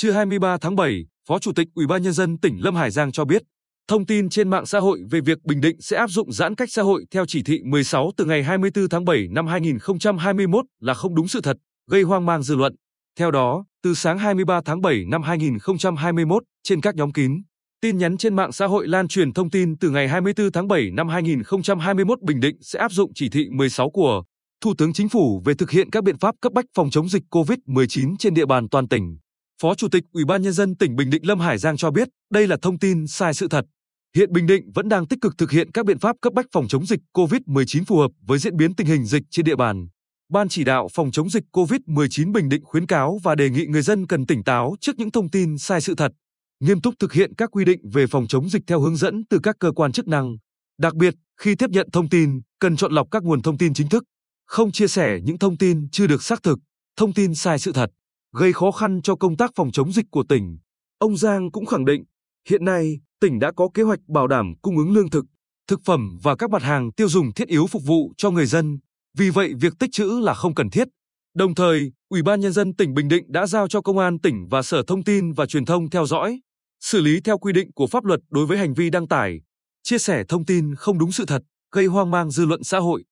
Trưa 23 tháng 7, Phó Chủ tịch Ủy ban nhân dân tỉnh Lâm Hải Giang cho biết, thông tin trên mạng xã hội về việc Bình Định sẽ áp dụng giãn cách xã hội theo chỉ thị 16 từ ngày 24 tháng 7 năm 2021 là không đúng sự thật, gây hoang mang dư luận. Theo đó, từ sáng 23 tháng 7 năm 2021, trên các nhóm kín, tin nhắn trên mạng xã hội lan truyền thông tin từ ngày 24 tháng 7 năm 2021 Bình Định sẽ áp dụng chỉ thị 16 của Thủ tướng Chính phủ về thực hiện các biện pháp cấp bách phòng chống dịch COVID-19 trên địa bàn toàn tỉnh. Phó Chủ tịch Ủy ban nhân dân tỉnh Bình Định Lâm Hải Giang cho biết, đây là thông tin sai sự thật. Hiện Bình Định vẫn đang tích cực thực hiện các biện pháp cấp bách phòng chống dịch COVID-19 phù hợp với diễn biến tình hình dịch trên địa bàn. Ban chỉ đạo phòng chống dịch COVID-19 Bình Định khuyến cáo và đề nghị người dân cần tỉnh táo trước những thông tin sai sự thật, nghiêm túc thực hiện các quy định về phòng chống dịch theo hướng dẫn từ các cơ quan chức năng. Đặc biệt, khi tiếp nhận thông tin, cần chọn lọc các nguồn thông tin chính thức, không chia sẻ những thông tin chưa được xác thực, thông tin sai sự thật, gây khó khăn cho công tác phòng chống dịch của tỉnh. Ông Giang cũng khẳng định, hiện nay, tỉnh đã có kế hoạch bảo đảm cung ứng lương thực, thực phẩm và các mặt hàng tiêu dùng thiết yếu phục vụ cho người dân, vì vậy việc tích trữ là không cần thiết. Đồng thời, Ủy ban nhân dân tỉnh Bình Định đã giao cho Công an tỉnh và Sở Thông tin và Truyền thông theo dõi, xử lý theo quy định của pháp luật đối với hành vi đăng tải, chia sẻ thông tin không đúng sự thật, gây hoang mang dư luận xã hội.